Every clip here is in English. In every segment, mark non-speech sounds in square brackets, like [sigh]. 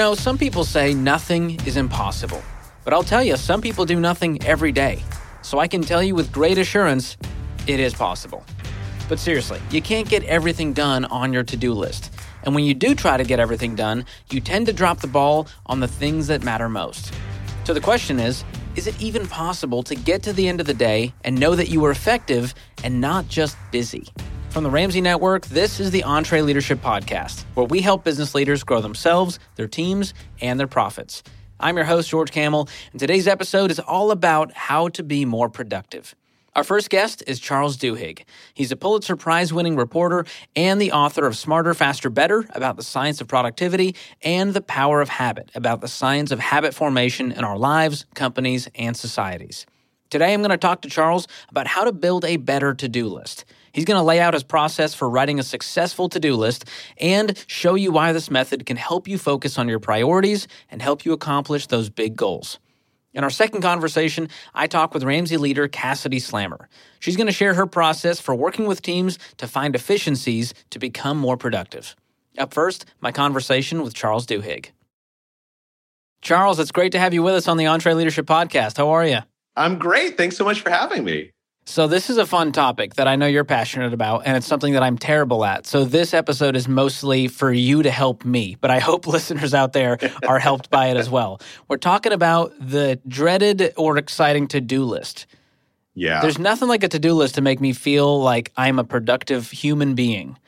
know, some people say nothing is impossible. But I'll tell you, some people do nothing every day. So I can tell you with great assurance, it is possible. But seriously, you can't get everything done on your to do list. And when you do try to get everything done, you tend to drop the ball on the things that matter most. So the question is is it even possible to get to the end of the day and know that you were effective and not just busy? From the Ramsey Network, this is the EntreLeadership Podcast, where we help business leaders grow themselves, their teams, and their profits. I'm your host, George Kamel, and today's episode is all about how to be more productive. Our first guest is Charles Duhigg. He's a Pulitzer Prize winning reporter and the author of Smarter, Faster, Better about the science of productivity and The Power of Habit about the science of habit formation in our lives, companies, and societies. Today, I'm going to talk to Charles about how to build a better to do list. He's going to lay out his process for writing a successful to do list and show you why this method can help you focus on your priorities and help you accomplish those big goals. In our second conversation, I talk with Ramsey leader Kassidy Slamer. She's going to share her process for working with teams to find efficiencies to become more productive. Up first, my conversation with Charles Duhigg. Charles, it's great to have you with us on the EntreLeadership Podcast. How are you? I'm great. Thanks so much for having me. So, this is a fun topic that I know you're passionate about, and it's something that I'm terrible at. So, this episode is mostly for you to help me, but I hope [laughs] listeners out there are helped by it as well. We're talking about the dreaded or exciting to do list. Yeah. There's nothing like a to do list to make me feel like I'm a productive human being.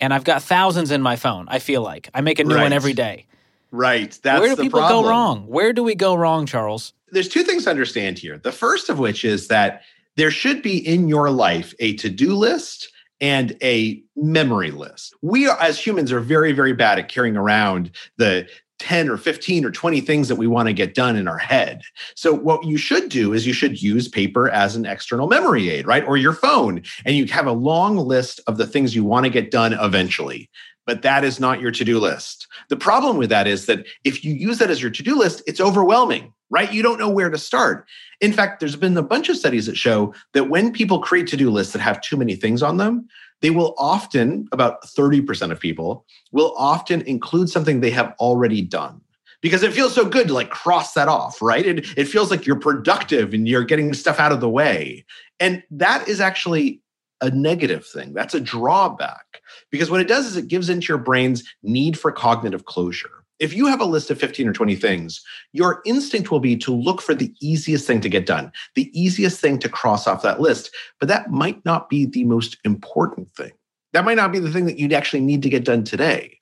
And I've got thousands in my phone, I feel like. I make a new right. one every day. Right. That's Where do people problem. go wrong? Where do we go wrong, Charles? There's two things to understand here. The first of which is that there should be in your life a to do list and a memory list. We are, as humans are very, very bad at carrying around the 10 or 15 or 20 things that we want to get done in our head. So, what you should do is you should use paper as an external memory aid, right? Or your phone, and you have a long list of the things you want to get done eventually. But that is not your to do list. The problem with that is that if you use that as your to do list, it's overwhelming, right? You don't know where to start. In fact, there's been a bunch of studies that show that when people create to do lists that have too many things on them, they will often, about 30% of people, will often include something they have already done because it feels so good to like cross that off, right? It, it feels like you're productive and you're getting stuff out of the way. And that is actually a negative thing. That's a drawback because what it does is it gives into your brain's need for cognitive closure if you have a list of 15 or 20 things, your instinct will be to look for the easiest thing to get done, the easiest thing to cross off that list. But that might not be the most important thing. That might not be the thing that you'd actually need to get done today.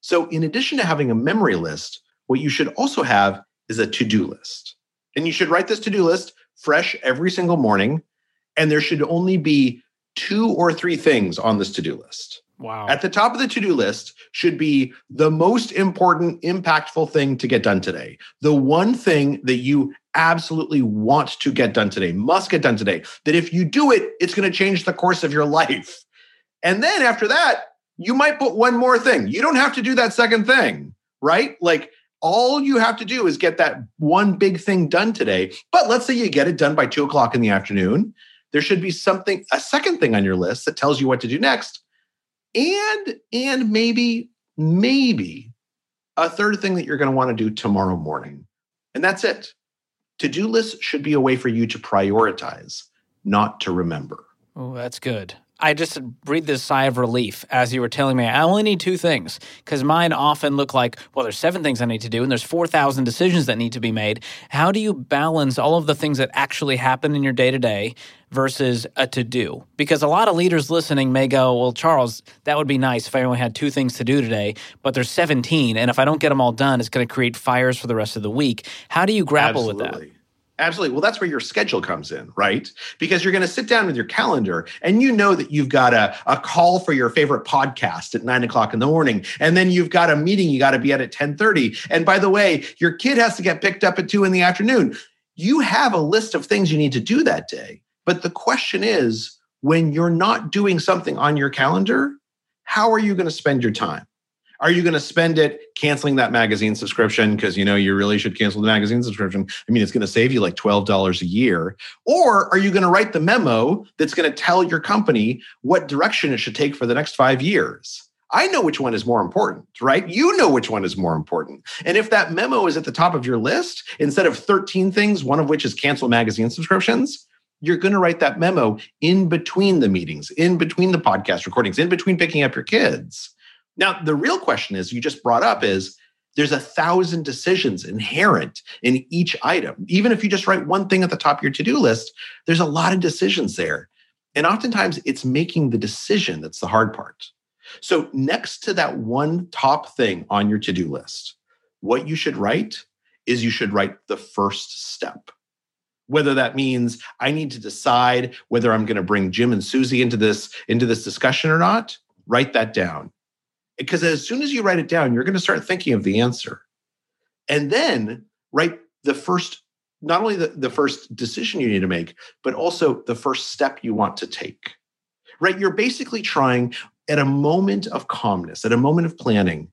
So, in addition to having a memory list, what you should also have is a to do list. And you should write this to do list fresh every single morning. And there should only be two or three things on this to do list. Wow. At the top of the to do list should be the most important, impactful thing to get done today. The one thing that you absolutely want to get done today, must get done today, that if you do it, it's going to change the course of your life. And then after that, you might put one more thing. You don't have to do that second thing, right? Like all you have to do is get that one big thing done today. But let's say you get it done by two o'clock in the afternoon. There should be something, a second thing on your list that tells you what to do next and and maybe maybe a third thing that you're going to want to do tomorrow morning and that's it. To-do lists should be a way for you to prioritize not to remember. Oh that's good I just breathed this sigh of relief as you were telling me I only need two things because mine often look like, well, there's seven things I need to do and there's 4,000 decisions that need to be made. How do you balance all of the things that actually happen in your day to day versus a to do? Because a lot of leaders listening may go, well, Charles, that would be nice if I only had two things to do today, but there's 17. And if I don't get them all done, it's going to create fires for the rest of the week. How do you grapple Absolutely. with that? Absolutely. Well, that's where your schedule comes in, right? Because you're going to sit down with your calendar and you know that you've got a, a call for your favorite podcast at nine o'clock in the morning. And then you've got a meeting you got to be at at 1030. And by the way, your kid has to get picked up at two in the afternoon. You have a list of things you need to do that day. But the question is, when you're not doing something on your calendar, how are you going to spend your time? Are you going to spend it canceling that magazine subscription because you know you really should cancel the magazine subscription? I mean, it's going to save you like $12 a year. Or are you going to write the memo that's going to tell your company what direction it should take for the next five years? I know which one is more important, right? You know which one is more important. And if that memo is at the top of your list, instead of 13 things, one of which is cancel magazine subscriptions, you're going to write that memo in between the meetings, in between the podcast recordings, in between picking up your kids. Now, the real question is you just brought up is there's a thousand decisions inherent in each item. Even if you just write one thing at the top of your to do list, there's a lot of decisions there. And oftentimes it's making the decision that's the hard part. So, next to that one top thing on your to do list, what you should write is you should write the first step. Whether that means I need to decide whether I'm going to bring Jim and Susie into this into this discussion or not, write that down because as soon as you write it down, you're going to start thinking of the answer. And then write the first, not only the, the first decision you need to make, but also the first step you want to take. Right? You're basically trying at a moment of calmness, at a moment of planning,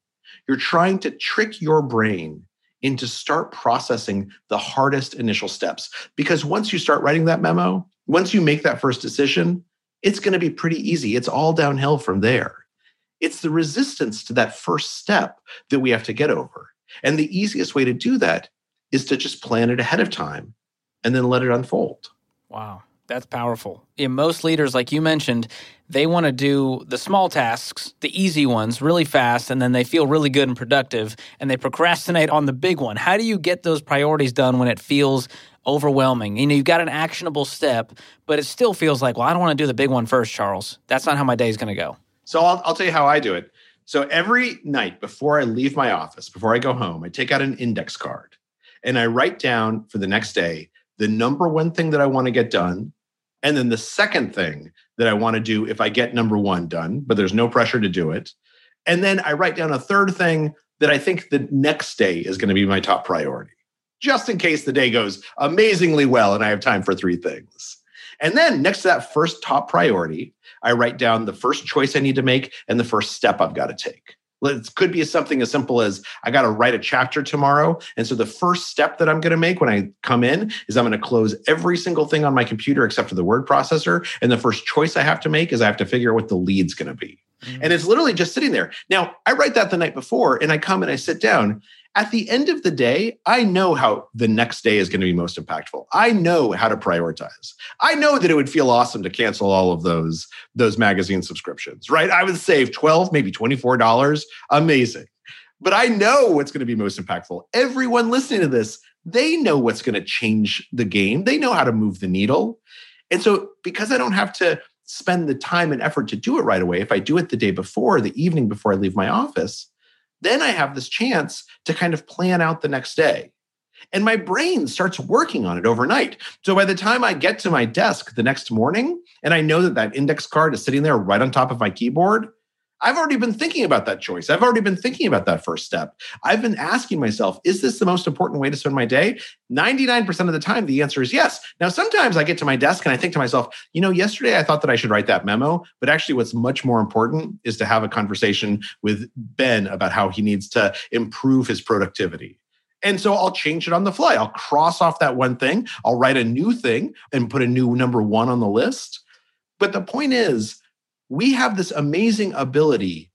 you're trying to trick your brain into start processing the hardest initial steps. Because once you start writing that memo, once you make that first decision, it's going to be pretty easy. It's all downhill from there. It's the resistance to that first step that we have to get over. And the easiest way to do that is to just plan it ahead of time and then let it unfold. Wow, that's powerful. Yeah, most leaders, like you mentioned, they want to do the small tasks, the easy ones, really fast, and then they feel really good and productive, and they procrastinate on the big one. How do you get those priorities done when it feels overwhelming? You know, you've got an actionable step, but it still feels like, well, I don't want to do the big one first, Charles. That's not how my day is going to go. So I'll, I'll tell you how I do it. So every night before I leave my office, before I go home, I take out an index card and I write down for the next day the number one thing that I want to get done. And then the second thing that I want to do if I get number one done, but there's no pressure to do it. And then I write down a third thing that I think the next day is going to be my top priority, just in case the day goes amazingly well and I have time for three things. And then next to that first top priority, I write down the first choice I need to make and the first step I've got to take. It could be something as simple as I got to write a chapter tomorrow. And so the first step that I'm going to make when I come in is I'm going to close every single thing on my computer except for the word processor. And the first choice I have to make is I have to figure out what the lead's going to be. Mm-hmm. And it's literally just sitting there. Now, I write that the night before and I come and I sit down at the end of the day, I know how the next day is going to be most impactful. I know how to prioritize. I know that it would feel awesome to cancel all of those those magazine subscriptions, right? I would save 12, maybe $24. Amazing. But I know what's going to be most impactful. Everyone listening to this, they know what's going to change the game. They know how to move the needle. And so because I don't have to spend the time and effort to do it right away, if I do it the day before, the evening before I leave my office, then I have this chance to kind of plan out the next day. And my brain starts working on it overnight. So by the time I get to my desk the next morning and I know that that index card is sitting there right on top of my keyboard, I've already been thinking about that choice. I've already been thinking about that first step. I've been asking myself, is this the most important way to spend my day? 99% of the time, the answer is yes. Now, sometimes I get to my desk and I think to myself, you know, yesterday I thought that I should write that memo, but actually, what's much more important is to have a conversation with Ben about how he needs to improve his productivity. And so I'll change it on the fly. I'll cross off that one thing, I'll write a new thing and put a new number one on the list. But the point is, we have this amazing ability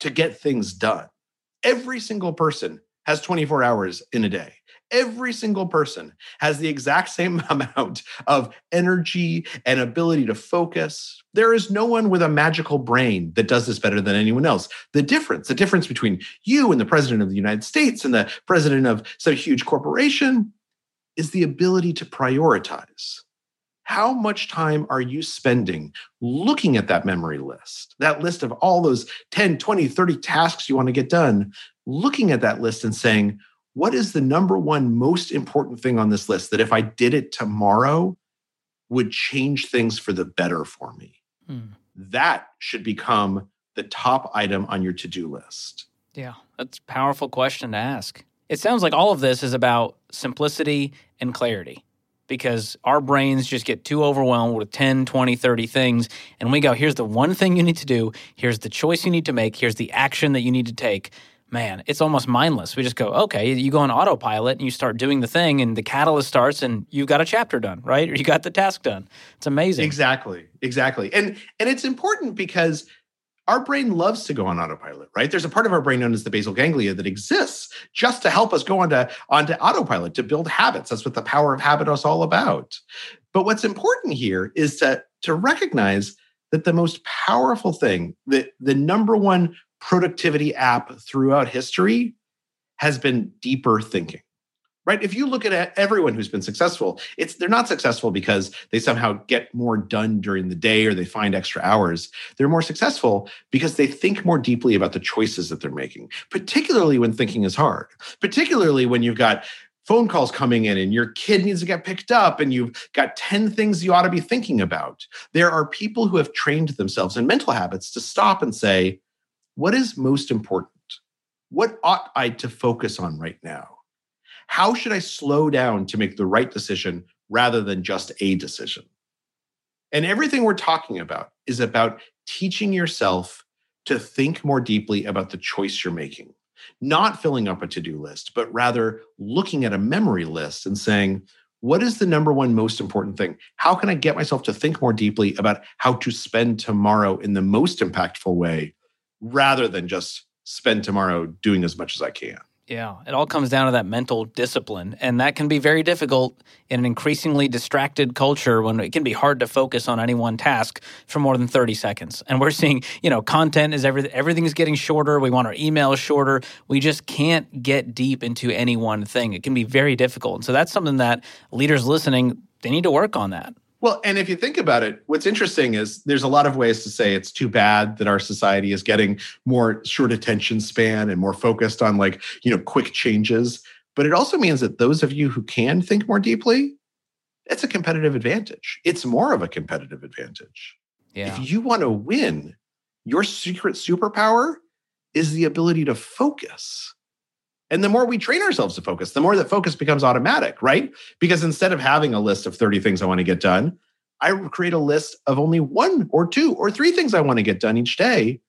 to get things done. Every single person has 24 hours in a day. Every single person has the exact [laughs] same amount of energy and ability to focus. There is no one with a magical brain that does this better than anyone else. The difference, the difference between you and the president of the United States and the president of some huge corporation is the ability to prioritize how much time are you spending looking at that memory list, that list of all those 10, 20, 30 tasks you want to get done, looking at that list and saying, what is the number one most important thing on this list that if I did it tomorrow would change things for the better for me? Hmm. That should become the top item on your to do list. Yeah, that's a powerful question to ask. It sounds like all of this is about simplicity and clarity because our brains just get too overwhelmed with 10, 20, 30 things. And we go, here's the one thing you need to do. Here's the choice you need to make. Here's the action that you need to take. Man, it's almost mindless. We just go, okay, you go on autopilot and you start doing the thing, and the catalyst starts, and you've got a chapter done, right? Or [laughs] you got the task done. It's amazing. Exactly, exactly. And and it's important because Our brain loves to go on autopilot, right? There's a part of our brain known as the basal ganglia that exists just to help us go onto, onto autopilot, to build habits. That's what the power of habit is all about. But what's important here is to, to recognize that the most powerful thing, that the number one productivity app throughout history has been deeper thinking right? If you look at everyone who's been successful it's they're not successful because they somehow get more done during the day or they find extra hours. They're more successful because they think more deeply about the choices that they're making particularly when thinking is hard particularly when you've got phone calls coming in and your kid needs to get picked up and you've got 10 things you ought to be thinking about. There are people who have trained themselves in mental habits to stop and say what is most important? What ought i to focus on right now how should I slow down to make the right decision rather than just a decision? And everything we're talking about is about teaching yourself to think more deeply about the choice you're making, not filling up a to do list, but rather looking at a memory list and saying, what is the number one most important thing? How can I get myself to think more deeply about how to spend tomorrow in the most impactful way rather than just spend tomorrow doing as much as I can? Yeah, it all comes down to that mental discipline. And that can be very difficult in an increasingly distracted culture when it can be hard to focus on any one task for more than 30 seconds. And we're seeing, you know, content is everything, everything's getting shorter. We want our emails shorter. We just can't get deep into any one thing. It can be very difficult. And so that's something that leaders listening, they need to work on that. Well, and if you think about it, what's interesting is there's a lot of ways to say it's too bad that our society is getting more short attention span and more focused on like, you know, quick changes. But it also means that those of you who can think more deeply, it's a competitive advantage. It's more of a competitive advantage. Yeah. If you want to win, your secret superpower is the ability to focus. And the more we train ourselves to focus, the more that focus becomes automatic, right? Because instead of having a list of 30 things I want to get done, I create a list of only one or two or three things I want to get done each day.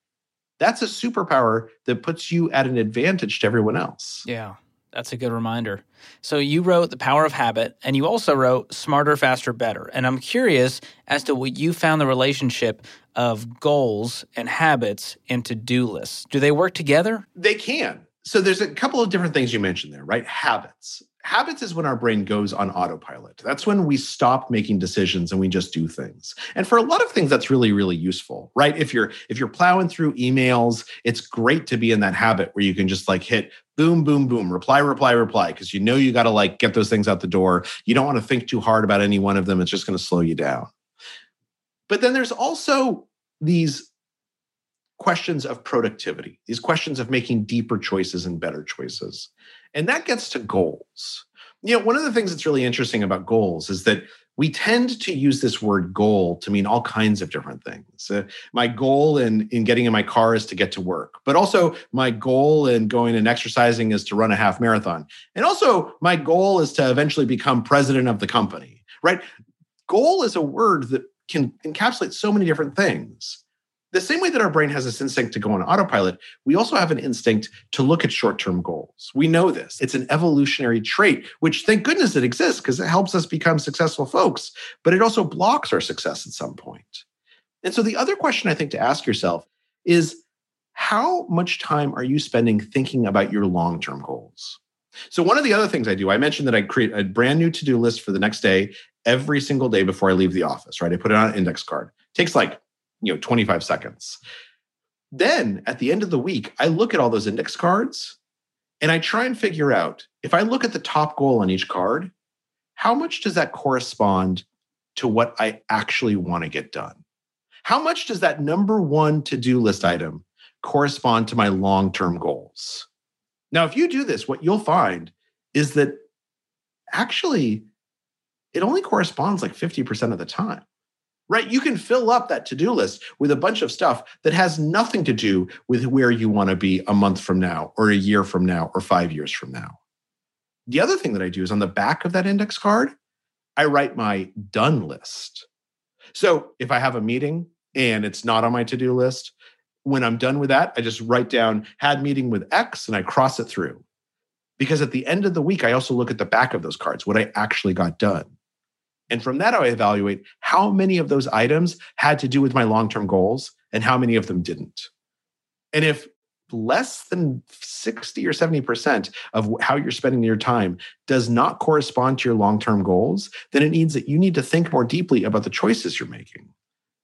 That's a superpower that puts you at an advantage to everyone else. Yeah, that's a good reminder. So you wrote The Power of Habit and you also wrote Smarter, Faster, Better. And I'm curious as to what you found the relationship of goals and habits and to do lists. Do they work together? They can so there's a couple of different things you mentioned there, right? Habits. Habits is when our brain goes on autopilot. That's when we stop making decisions and we just do things. And for a lot of things that's really really useful, right? If you're if you're plowing through emails, it's great to be in that habit where you can just like hit boom boom boom, reply reply reply because you know you got to like get those things out the door. You don't want to think too hard about any one of them. It's just going to slow you down. But then there's also these questions of productivity, these questions of making deeper choices and better choices. And that gets to goals. You know, one of the things that's really interesting about goals is that we tend to use this word goal to mean all kinds of different things. Uh, my goal in, in getting in my car is to get to work, but also my goal in going and exercising is to run a half marathon. And also, my goal is to eventually become president of the company, right? Goal is a word that can encapsulate so many different things the same way that our brain has this instinct to go on autopilot, we also have an instinct to look at short term goals. We know this. It's an evolutionary trait, which thank goodness it exists because it helps us become successful folks, but it also blocks our success at some point. And so the other question I think to ask yourself is how much time are you spending thinking about your long term goals? So, one of the other things I do, I mentioned that I create a brand new to do list for the next day every single day before I leave the office, right? I put it on an index card. It takes like you know 25 seconds. Then at the end of the week i look at all those index cards and i try and figure out if i look at the top goal on each card how much does that correspond to what i actually want to get done? How much does that number one to-do list item correspond to my long-term goals? Now if you do this what you'll find is that actually it only corresponds like 50% of the time right? You can fill up that to do list with a bunch of stuff that has nothing to do with where you want to be a month from now, or a year from now, or five years from now. The other thing that I do is on the back of that index card, I write my done list. So if I have a meeting and it's not on my to do list, when I'm done with that, I just write down had meeting with X and I cross it through. Because at the end of the week, I also look at the back of those cards, what I actually got done. And from that, I evaluate how many of those items had to do with my long term goals and how many of them didn't. And if less than 60 or 70% of how you're spending your time does not correspond to your long-term goals, then it means that you need to think more deeply about the choices you're making.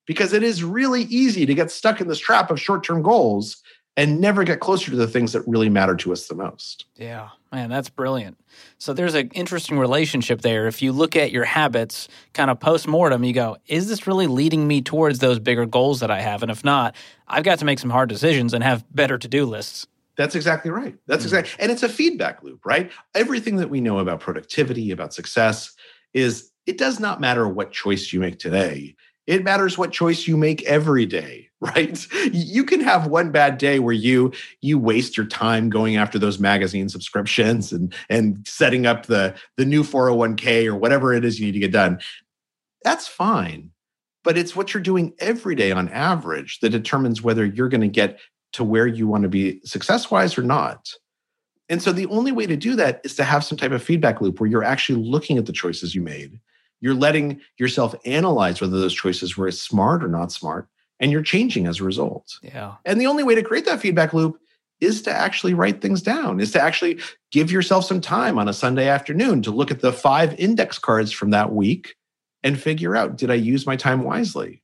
Because it is really easy to get stuck in this trap of short-term goals and never get closer to the things that really matter to us the most. Yeah, man, that's brilliant. So there's an interesting relationship there. If you look at your habits kind of post mortem, you go, is this really leading me towards those bigger goals that I have? And if not, I've got to make some hard decisions and have better to do lists. That's exactly right. That's mm-hmm. exactly, and it's a feedback loop, right? Everything that we know about productivity, about success, is it does not matter what choice you make today. It matters what choice you make every day, [laughs] right? You can have one bad day where you you waste your time going after those magazine subscriptions and and setting up the the new 401k or whatever it is you need to get done. That's fine. But it's what you're doing every day on average that determines whether you're going to get to where you want to be success-wise or not. And so the only way to do that is to have some type of feedback loop where you're actually looking at the choices you made you're letting yourself analyze whether those choices were smart or not smart, and you're changing as a result. Yeah. And the only way to create that feedback loop is to actually write things down, is to actually give yourself some time on a Sunday afternoon to look at the five index cards from that week and figure out did I use my time wisely?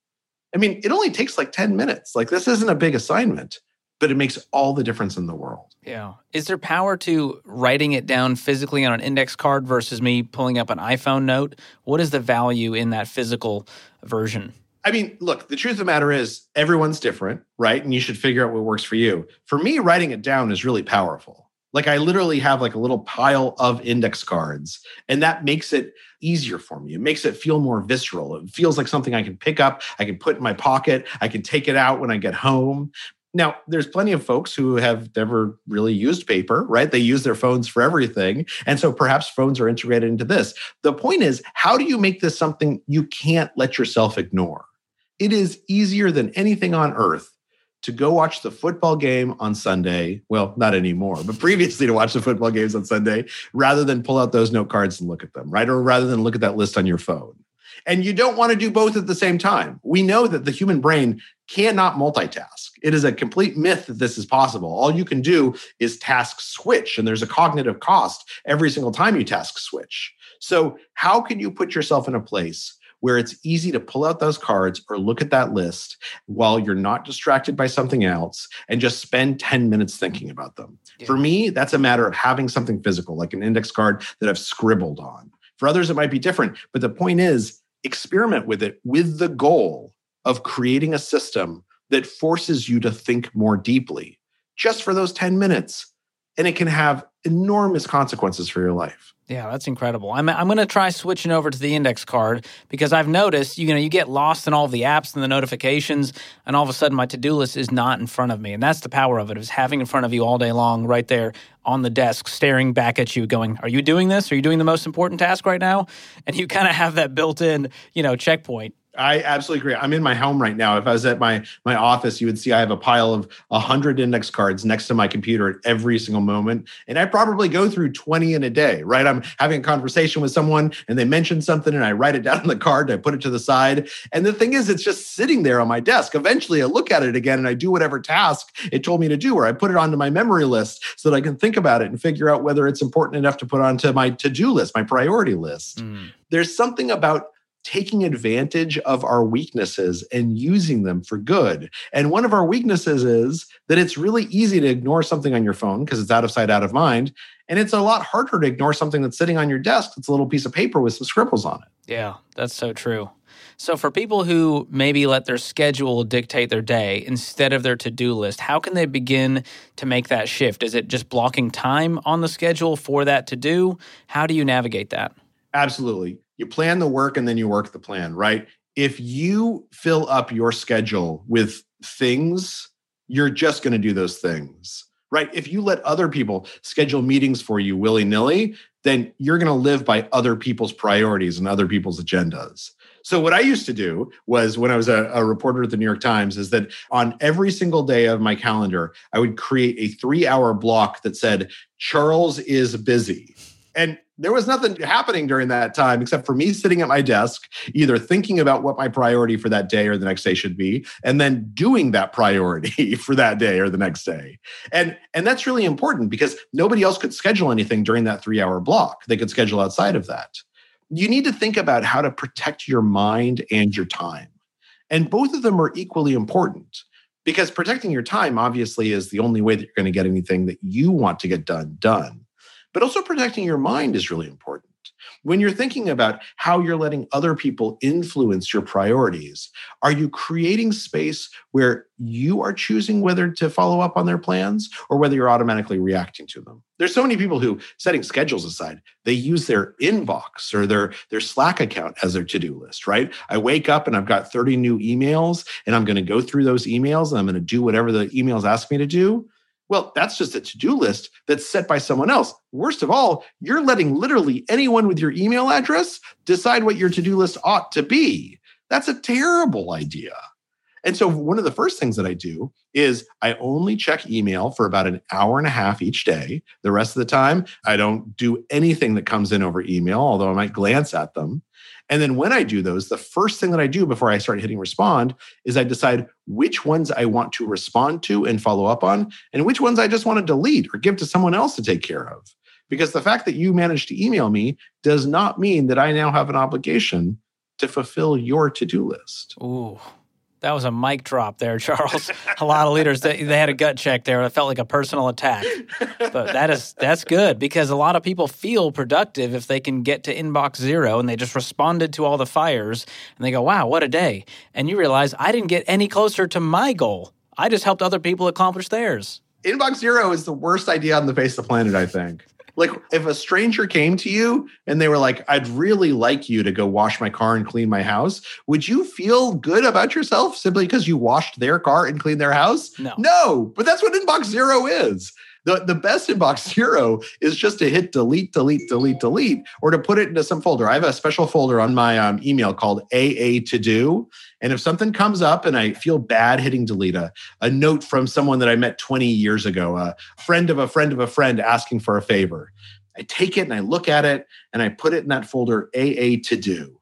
I mean, it only takes like 10 minutes. Like, this isn't a big assignment but it makes all the difference in the world. Yeah. Is there power to writing it down physically on an index card versus me pulling up an iPhone note? What is the value in that physical version? I mean, look, the truth of the matter is everyone's different, right? And you should figure out what works for you. For me, writing it down is really powerful. Like I literally have like a little pile of index cards and that makes it easier for me. It makes it feel more visceral. It feels like something I can pick up, I can put in my pocket, I can take it out when I get home. Now, there's plenty of folks who have never really used paper, right? They use their phones for everything. And so perhaps phones are integrated into this. The point is, how do you make this something you can't let yourself ignore? It is easier than anything on earth to go watch the football game on Sunday. Well, not anymore, but previously to watch the football games on Sunday rather than pull out those note cards and look at them, right? Or rather than look at that list on your phone. And you don't want to do both at the same time. We know that the human brain cannot multitask. It is a complete myth that this is possible. All you can do is task switch, and there's a cognitive cost every single time you task switch. So, how can you put yourself in a place where it's easy to pull out those cards or look at that list while you're not distracted by something else and just spend 10 minutes thinking about them? Yeah. For me, that's a matter of having something physical, like an index card that I've scribbled on. For others, it might be different. But the point is, experiment with it with the goal of creating a system that forces you to think more deeply just for those 10 minutes. And it can have enormous consequences for your life. Yeah, that's incredible. I'm I'm going to try switching over to the index card because I've noticed, you know, you get lost in all the apps and the notifications and all of a sudden my to-do list is not in front of me. And that's the power of it. Is having in front of you all day long right there on the desk staring back at you going, "Are you doing this? Are you doing the most important task right now?" And you kind of have that built-in, you know, checkpoint I absolutely agree. I'm in my home right now. If I was at my my office, you would see I have a pile of hundred index cards next to my computer at every single moment, and I probably go through 20 in a day. Right? I'm having a conversation with someone, and they mention something, and I write it down on the card. And I put it to the side, and the thing is, it's just sitting there on my desk. Eventually, I look at it again, and I do whatever task it told me to do, or I put it onto my memory list so that I can think about it and figure out whether it's important enough to put onto my to do list, my priority list. Mm. There's something about taking advantage of our weaknesses and using them for good. And one of our weaknesses is that it's really easy to ignore something on your phone because it's out of sight, out of mind. And it's a lot harder to ignore something that's sitting on your desk. It's a little piece of paper with some scribbles on it. Yeah, that's so true. So, for people who maybe let their schedule dictate their day instead of their to do list, how can they begin to make that shift? Is it just blocking time on the schedule for that to do? How do you navigate that? Absolutely you plan the work and then you work the plan, right? If you fill up your schedule with things, you're just going to do those things, right? If you let other people schedule meetings for you willy nilly, then you're going to live by other people's priorities and other people's agendas. So what I used to do was when I was a, a, reporter at the New York Times is that on every single day of my calendar, I would create a three hour block that said, Charles is busy. And there was nothing happening during that time except for me sitting at my desk, either thinking about what my priority for that day or the next day should be, and then doing that priority [laughs] for that day or the next day. And, and that's really important because nobody else could schedule anything during that three hour block. They could schedule outside of that. You need to think about how to protect your mind and your time. And both of them are equally important because protecting your time obviously is the only way that you're going to get anything that you want to get done done but also protecting your mind is really important. When you're thinking about how you're letting other people influence your priorities, are you creating space where you are choosing whether to follow up on their plans or whether you're automatically reacting to them? There's so many people who, setting schedules aside, they use their inbox or their, their Slack account as their to do list, right? I wake up and I've got 30 new emails and I'm going to go through those emails and I'm going to do whatever the emails ask me to do. Well, that's just a to do list that's set by someone else. Worst of all, you're letting literally anyone with your email address decide what your to do list ought to be. That's a terrible idea. And so, one of the first things that I do is I only check email for about an hour and a half each day. The rest of the time, I don't do anything that comes in over email, although I might glance at them. And then when I do those, the first thing that I do before I start hitting respond is I decide which ones I want to respond to and follow up on, and which ones I just want to delete or give to someone else to take care of. Because the fact that you managed to email me does not mean that I now have an obligation to fulfill your to do list. Ooh, that was a mic drop there, [laughs] Charles. a lot of leaders they, they had a gut check there. It felt like a personal attack. But that is that's good because a lot of people feel productive if they can get to inbox zero and they just responded to all the fires and they go, "Wow, what a day!" And you realize I didn't get any closer to my goal. I just helped other people accomplish theirs. Inbox zero is the worst idea on the face of the planet. I think. Like if a stranger came to you and they were like, I'd really like you to go wash my car and clean my house, would you feel good about yourself simply because you washed their car and cleaned their house? No. No, but that's what inbox zero is. The, the best inbox [laughs] zero is just to hit delete, delete, delete, delete, or to put it into some folder. I have a special folder on my um, email called AA to do. And if something comes up and I feel bad hitting delete, a, a note from someone that I met 20 years ago, a friend of a friend of a friend asking for a favor, I take it and I look at it and I put it in that folder AA to do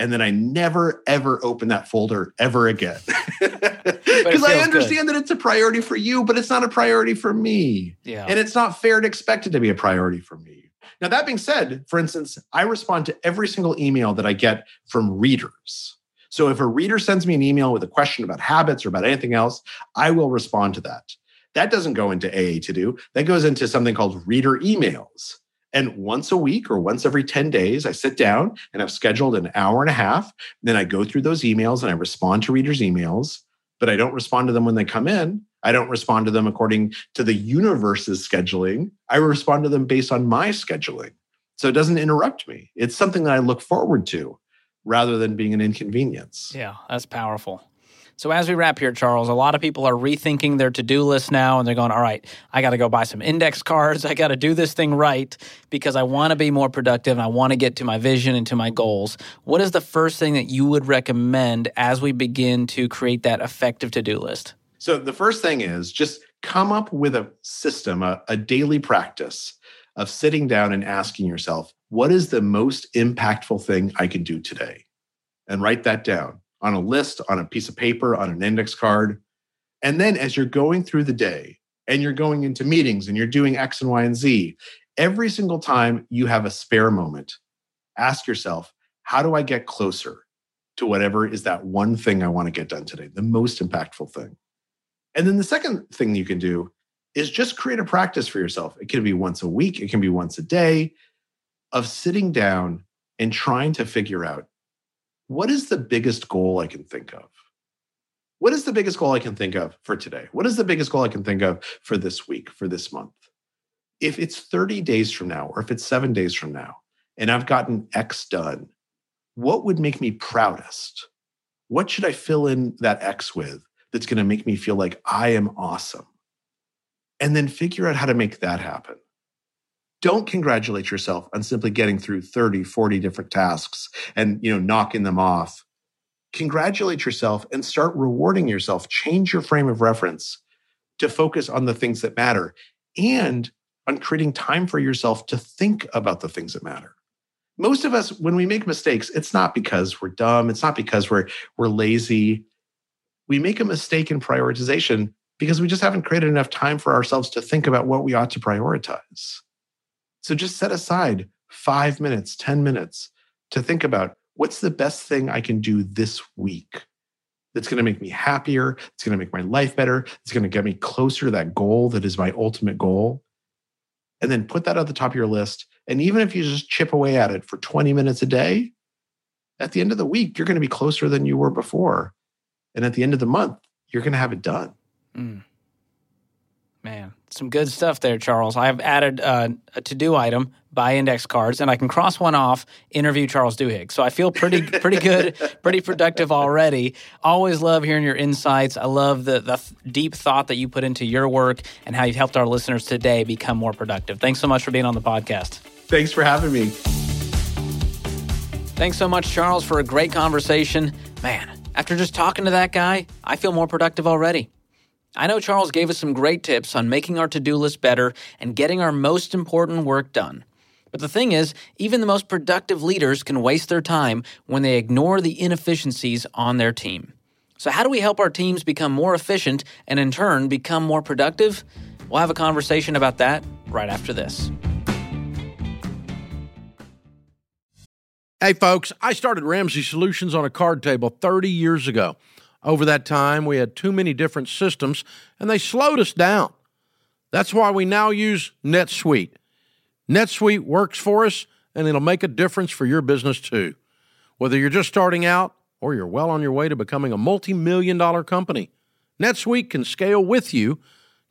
and then I never ever open that folder ever again. Because [laughs] I understand good. that it's a priority for you, but it's not a priority for me. Yeah. And it's not fair to expect it to be a priority for me. Now, that being said, for instance, I respond to every single email that I get from readers. So if a reader sends me an email with a question about habits or about anything else, I will respond to that. That doesn't go into AA to do, that goes into something called reader emails. And once a week or once every 10 days, I sit down and I've scheduled an hour and a half. Then I go through those emails and I respond to readers' emails, but I don't respond to them when they come in. I don't respond to them according to the universe's scheduling. I respond to them based on my scheduling. So it doesn't interrupt me. It's something that I look forward to rather than being an inconvenience. Yeah, that's powerful. So, as we wrap here, Charles, a lot of people are rethinking their to do list now and they're going, all right, I got to go buy some index [laughs] cards. I got to do this thing right because I want to be more productive and I want to get to my vision and to my goals. What is the first thing that you would recommend as we begin to create that effective to do list? So, the first thing is just come up with a system, a, a daily practice of sitting down and asking yourself, what is the most impactful thing I can do today? And write that down on a list, on a piece of paper, on an index card. And then as you're going through the day and you're going into meetings and you're doing X and Y and Z, every single time you have a spare moment, ask yourself, how do I get closer to whatever is that one thing I want to get done today, the most impactful thing? And then the second thing you can do is just create a practice for yourself. It can be once a week, it can be once a day of sitting down and trying to figure out what is the biggest goal I can think of? What is the biggest goal I can think of for today? What is the biggest goal I can think of for this week, for this month? If it's 30 days from now, or if it's seven days from now, and I've gotten X done, what would make me proudest? What should I fill in that X with that's going to make me feel like I am awesome? And then figure out how to make that happen don't congratulate yourself on simply getting through 30 40 different tasks and you know knocking them off congratulate yourself and start rewarding yourself change your frame of reference to focus on the things that matter and on creating time for yourself to think about the things that matter. Most of us, when we make mistakes, it's not because we're dumb, it's not because we're, we're lazy. We make a mistake in prioritization because we just haven't created enough time for ourselves to think about what we ought to prioritize. So just set aside five minutes, 10 minutes to think about what's the best thing I can do this week that's going to make me happier. It's going to make my life better. It's going to get me closer to that goal that is my ultimate goal. And then put that at the top of your list. And even if you just chip away at it for 20 minutes a day, at the end of the week, you're going to be closer than you were before. And at the end of the month, you're going to have it done. Mm. Man, some good stuff there, Charles. I've added uh, a to do item buy index cards, and I can cross one off interview Charles Duhigg. So I feel pretty [laughs] pretty good, pretty productive already. Always love hearing your insights. I love the, the deep thought that you put into your work and how you've helped our listeners today become more productive. Thanks so much for being on the podcast. Thanks for having me. Thanks so much, Charles, for a great conversation. Man, after just talking to that guy, I feel more productive already. I know Charles gave us some great tips on making our to do list better and getting our most important work done. But the thing is, even the most productive leaders can waste their time when they ignore the inefficiencies on their team. So, how do we help our teams become more efficient and in turn become more productive? We'll have a conversation about that right after this. Hey, folks, I started Ramsey Solutions on a card table 30 years ago. Over that time, we had too many different systems and they slowed us down. That's why we now use NetSuite. NetSuite works for us and it'll make a difference for your business too. Whether you're just starting out or you're well on your way to becoming a multi million dollar company, NetSuite can scale with you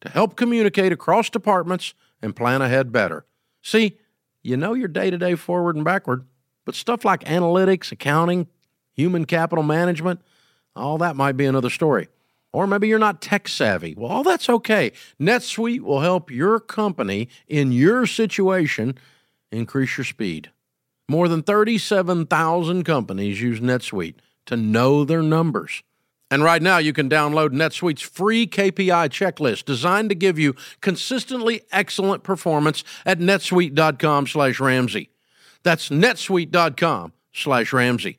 to help communicate across departments and plan ahead better. See, you know your day to day forward and backward, but stuff like analytics, accounting, human capital management, all that might be another story. Or maybe you're not tech savvy. Well, all that's okay. NetSuite will help your company in your situation increase your speed. More than 37,000 companies use NetSuite to know their numbers. And right now, you can download NetSuite's free KPI checklist designed to give you consistently excellent performance at netsuite.com slash Ramsey. That's netsuite.com slash Ramsey.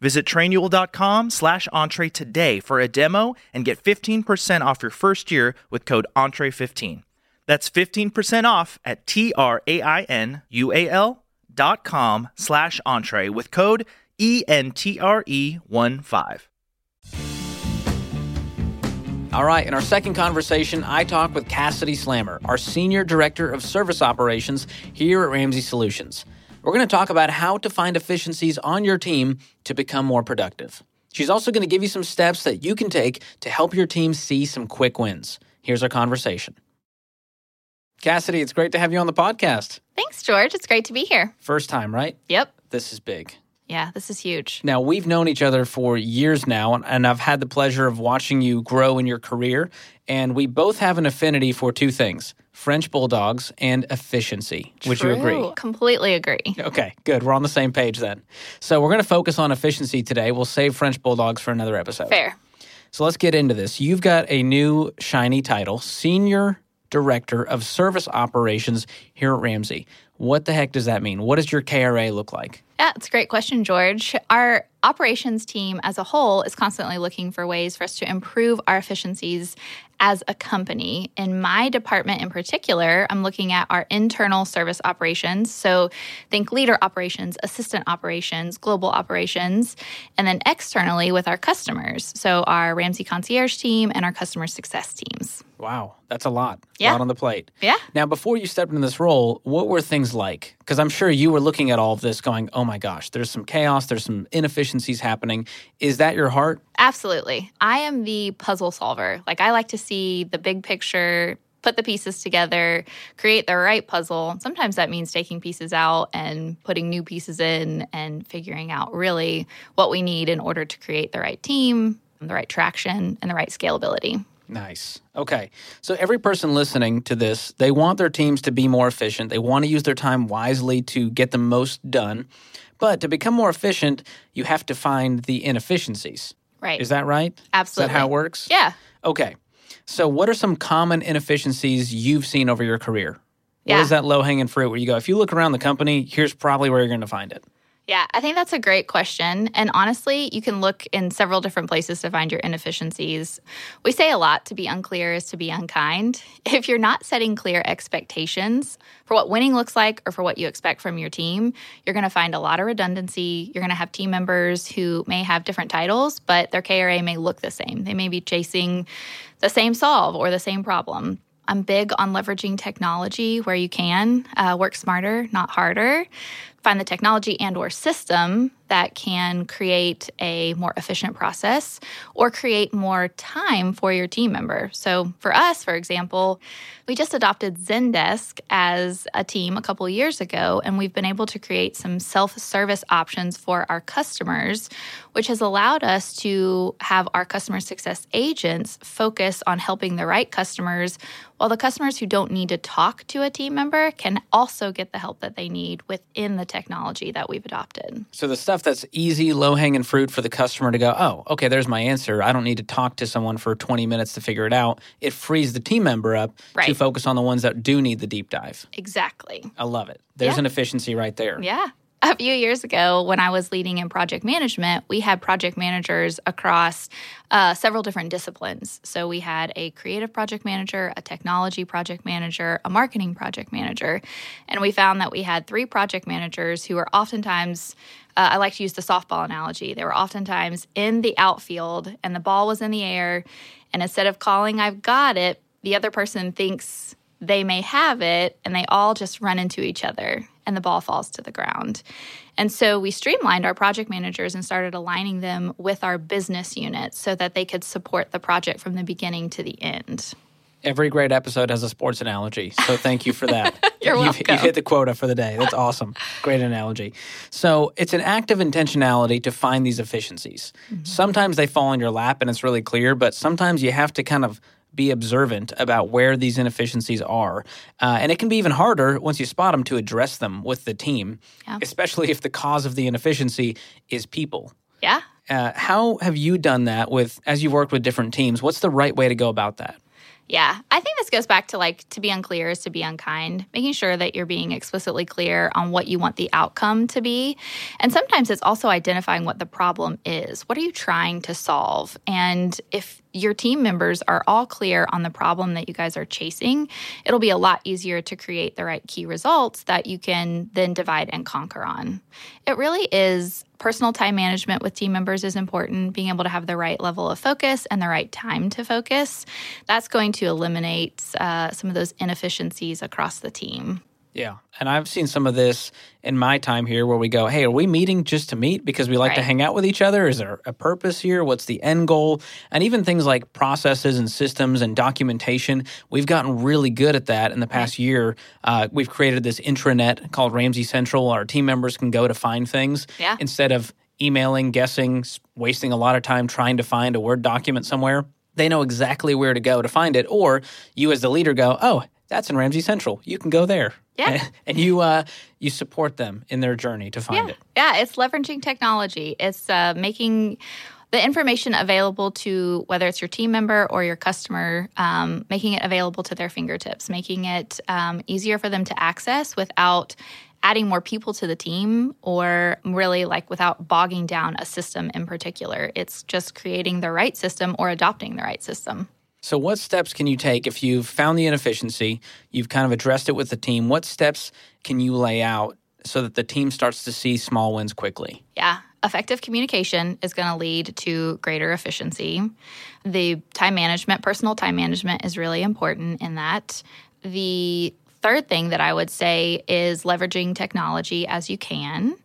Visit trainual.com slash entree today for a demo and get 15% off your first year with code entre15. That's 15% off at T-R-A-I-N-U-A-L dot com slash entree with code E-N-T-R-E-1-5. All right, in our second conversation, I talk with Kassidy Slamer, our Senior Director of Service Operations here at Ramsey Solutions. We're going to talk about how to find efficiencies on your team to become more productive. She's also going to give you some steps that you can take to help your team see some quick wins. Here's our conversation. Kassidy, it's great to have you on the podcast. Thanks, George. It's great to be here. First time, right? Yep. This is big. Yeah, this is huge. Now, we've known each other for years now, and I've had the pleasure of watching you grow in your career. And we both have an affinity for two things French bulldogs and efficiency. True. Would you agree? Completely agree. Okay, good. We're on the same page then. So, we're going to focus on efficiency today. We'll save French bulldogs for another episode. Fair. So, let's get into this. You've got a new shiny title Senior Director of Service Operations here at Ramsey. What the heck does that mean? What does your KRA look like? Yeah, it's a great question, George. Our operations team as a whole is constantly looking for ways for us to improve our efficiencies as a company. In my department in particular, I'm looking at our internal service operations. So think leader operations, assistant operations, global operations, and then externally with our customers. So our Ramsey concierge team and our customer success teams. Wow, that's a lot. Yeah. A lot on the plate. Yeah. Now, before you stepped into this role, what were things like? Because I'm sure you were looking at all of this going, oh my gosh, there's some chaos, there's some inefficiencies happening. Is that your heart? Absolutely. I am the puzzle solver. Like, I like to see the big picture, put the pieces together, create the right puzzle. Sometimes that means taking pieces out and putting new pieces in and figuring out really what we need in order to create the right team, the right traction, and the right scalability. Nice. Okay. So every person listening to this, they want their teams to be more efficient. They want to use their time wisely to get the most done. But to become more efficient, you have to find the inefficiencies. Right. Is that right? Absolutely. Is that how it works? Yeah. Okay. So what are some common inefficiencies you've seen over your career? What Yeah. is that low hanging fruit where you go, if you look around the company, here's probably where you're going to find it? Yeah, I think that's a great question. And honestly, you can look in several different places to find your inefficiencies. We say a lot to be unclear is to be unkind. [laughs] If you're not setting clear expectations for what winning looks like or for what you expect from your team, you're going to find a lot of redundancy. You're going to have team members who may have different titles, but their KRA may look the same. They may be chasing the same solve or the same problem. I'm big on leveraging technology where you can. Uh, work smarter, not harder. Find the technology and or system that can create a more efficient process or create more time for your team member. So for us, for example, we just adopted Zendesk as a team a couple years ago, and we've been able to create some self-service options for our customers, which has allowed us to have our customer success agents focus on helping the right customers while the customers who don't need to talk to a team member can also get the help that they need within the technology that we've adopted. So the stuff that's easy, low hanging fruit for the customer to go, oh, okay, there's my answer. I don't need to talk to someone for 20 minutes to figure it out. It frees the team member up to focus on the ones that do need the deep dive. Exactly. I love it. There's Yeah. an efficiency right there. Yeah. A few years ago, when I was leading in project management, we had project managers across uh, several different disciplines. So we had a creative project manager, a technology project manager, a marketing project manager. And we found that we had three project managers who were oftentimes, uh, I like to use the softball analogy, they were oftentimes in the outfield and the ball was in the air. And instead of calling, I've got it, the other person thinks they may have it and they all just run into each other and the ball falls to the ground. And so we streamlined our project managers and started aligning them with our business units so that they could support the project from the beginning to the end. Every great episode has a sports analogy. So thank you for that. [laughs] You're you've, welcome. You've hit the quota for the day. That's awesome. Great analogy. So it's an act of intentionality to find these efficiencies. Mm-hmm. Sometimes they fall in your lap and it's really clear, but sometimes you have to kind of be observant about where these inefficiencies are. Uh, and it can be even harder once you spot them to address them with the team, Yeah. especially if the cause of the inefficiency is people. Yeah. Uh, how have you done that with as you've worked with different teams? What's the right way to go about that? Yeah, I think this goes back to like to be unclear is to be unkind, making sure that you're being explicitly clear on what you want the outcome to be. And sometimes it's also identifying what the problem is. What are you trying to solve? And if your team members are all clear on the problem that you guys are chasing, it'll be a lot easier to create the right key results that you can then divide and conquer on. It really is personal time management with team members is important, being able to have the right level of focus and the right time to focus. That's going to eliminate uh, some of those inefficiencies across the team. Yeah. And I've seen some of this in my time here where we go, hey, are we meeting just to meet because we like to hang out with each other? Is there a purpose here? What's the end goal? And even things like processes and systems and documentation, we've gotten really good at that in the past year. Uh, we've created this intranet called Ramsey Central. Our team members can go to find things Yeah. instead of emailing, guessing, wasting a lot of time trying to find a Word document somewhere. They know exactly where to go to find it. Or you, as the leader, go, oh, that's in Ramsey Central. You can go there. Yeah. [laughs] And you uh, you support them in their journey to find yeah. it. Yeah, it's leveraging technology. It's uh, making the information available to whether it's your team member or your customer, um, making it available to their fingertips, making it um, easier for them to access without adding more people to the team or really like without bogging down a system in particular. It's just creating the right system or adopting the right system. So, what steps can you take if you've found the inefficiency, you've kind of addressed it with the team? What steps can you lay out so that the team starts to see small wins quickly? Yeah. Effective communication is going to lead to greater efficiency. The time management, personal time management, is really important in that. The third thing that I would say is leveraging technology as you can.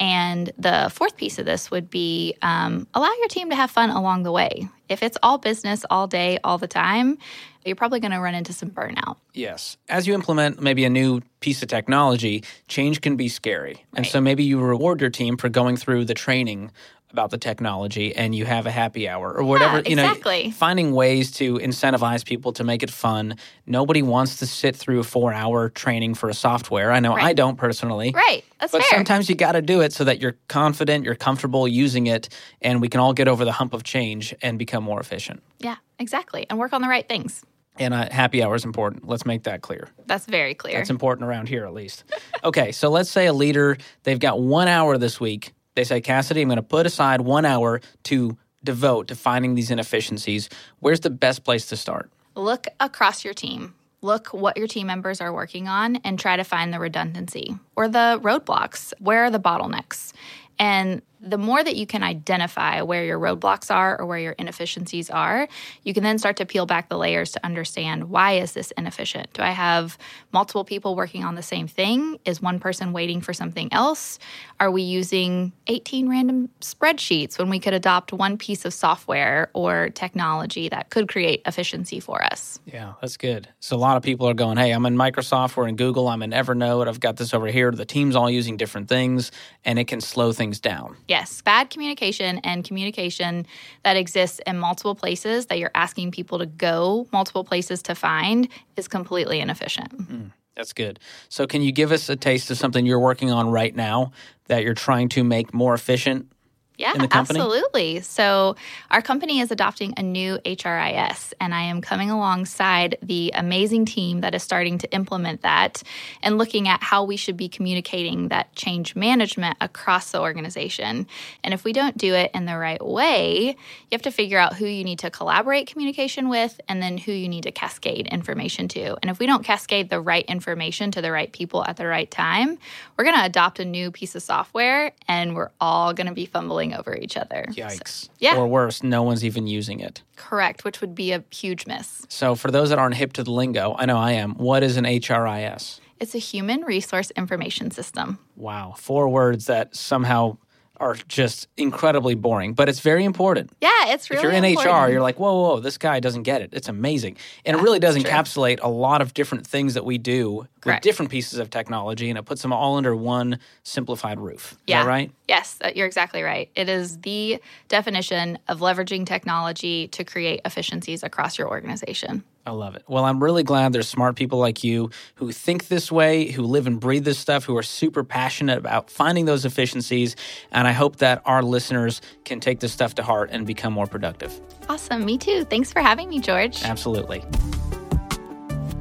And the fourth piece of this would be um, allow your team to have fun along the way. If it's all business all day, all the time, you're probably going to run into some burnout. Yes. As you implement maybe a new piece of technology, change can be scary. Right. And so maybe you reward your team for going through the training about the technology and you have a happy hour or whatever yeah, exactly. you know finding ways to incentivize people to make it fun nobody wants to sit through a four hour training for a software i know right. i don't personally right that's but fair. sometimes you got to do it so that you're confident you're comfortable using it and we can all get over the hump of change and become more efficient yeah exactly and work on the right things and a happy hour is important. Let's make that clear. That's very clear. That's important around here, at least. okay, so let's say a leader, they've got one hour this week they say, Kassidy, I'm going to put aside one hour to devote to finding these inefficiencies. Where's the best place to start? Look across your team. Look what your team members are working on and try to find the redundancy or the roadblocks. Where are the bottlenecks? And the more that you can identify where your roadblocks are or where your inefficiencies are, you can then start to peel back the layers to understand why is this inefficient? Do I have multiple people working on the same thing? Is one person waiting for something else? Are we using 18 random spreadsheets when we could adopt one piece of software or technology that could create efficiency for us? Yeah, that's good. So a lot of people are going, "Hey, I'm in Microsoft, we're in Google, I'm in Evernote, I've got this over here. The team's all using different things and it can slow things down." Yeah yes, bad communication and communication that exists in multiple places that you're asking people to go multiple places to find is completely inefficient. Mm, that's good. So, can you give us a taste of something you're working on right now that you're trying to make more efficient yeah, absolutely. So, our company is adopting a new HRIS, and I am coming alongside the amazing team that is starting to implement that and looking at how we should be communicating that change management across the organization. And if we don't do it in the right way, you have to figure out who you need to collaborate communication with and then who you need to cascade information to. And if we don't cascade the right information to the right people at the right time, we're going to adopt a new piece of software and we're all going to be fumbling over each other. Yikes. So, yeah. Or worse, no one's even using it. Correct, which would be a huge miss. So, for those that aren't hip to the lingo, I know I am. What is an HRIS? It's a human resource information system. Wow. Four words that somehow are just incredibly boring, but it's very important. Yeah, it's really If you're in important. HR, you're like, whoa, whoa, this guy doesn't get it. It's amazing. And Yeah, it really does true. encapsulate a lot of different things that we do Correct. with different pieces of technology, and it puts them all under one simplified roof. Is Yeah. that right? Yes, uh, you're exactly right. It is the definition of leveraging technology to create efficiencies across your organization. I love it. Well, I'm really glad there's smart people like you who think this way, who live and breathe this stuff, who are super passionate about finding those efficiencies. And I hope that our listeners can take this stuff to heart and become more productive. Awesome. Me too. Thanks for having me, George. Absolutely.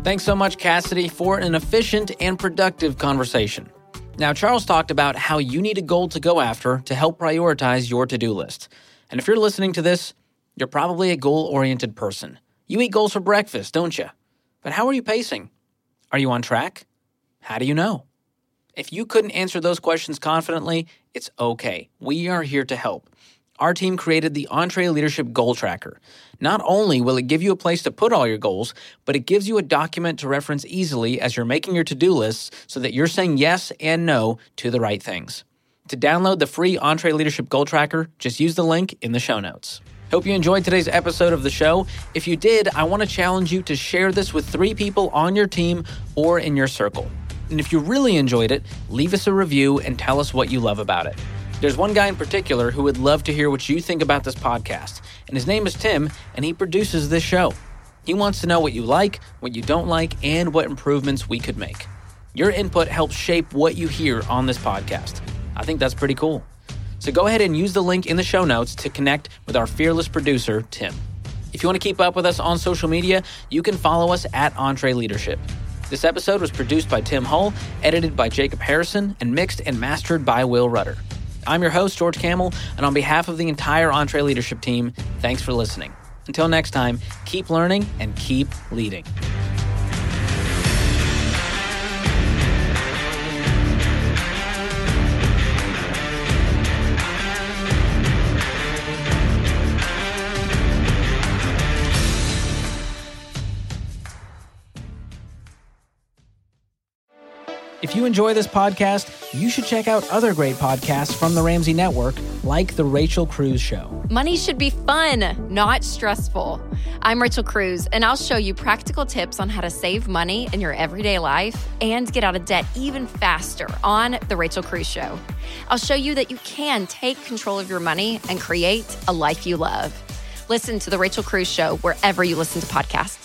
Thanks so much, Kassidy, for an efficient and productive conversation. Now, Charles talked about how you need a goal to go after to help prioritize your to do list. And if you're listening to this, you're probably a goal oriented person. You eat goals for breakfast, don't you? But how are you pacing? Are you on track? How do you know? If you couldn't answer those questions confidently, it's okay. We are here to help. Our team created the EntreLeadership Goal Tracker. Not only will it give you a place to put all your goals, but it gives you a document to reference easily as you're making your to do lists so that you're saying yes and no to the right things. To download the free EntreLeadership Goal Tracker, just use the link in the show notes. Hope you enjoyed today's episode of the show. If you did, I want to challenge you to share this with three people on your team or in your circle. And if you really enjoyed it, leave us a review and tell us what you love about it. There's one guy in particular who would love to hear what you think about this podcast, and his name is Tim, and he produces this show. He wants to know what you like, what you don't like, and what improvements we could make. Your input helps shape what you hear on this podcast. I think that's pretty cool. So go ahead and use the link in the show notes to connect with our fearless producer, Tim. If you want to keep up with us on social media, you can follow us at EntreLeadership. This episode was produced by Tim Hull, edited by Jacob Harrison, and mixed and mastered by Will Rudder. I'm your host, George Kamel, and on behalf of the entire EntreLeadership team, thanks for listening. Until next time, keep learning and keep leading. If you enjoy this podcast, you should check out other great podcasts from the Ramsey Network, like The Rachel Cruz Show. Money should be fun, not stressful. I'm Rachel Cruz, and I'll show you practical tips on how to save money in your everyday life and get out of debt even faster on The Rachel Cruz Show. I'll show you that you can take control of your money and create a life you love. Listen to The Rachel Cruz Show wherever you listen to podcasts.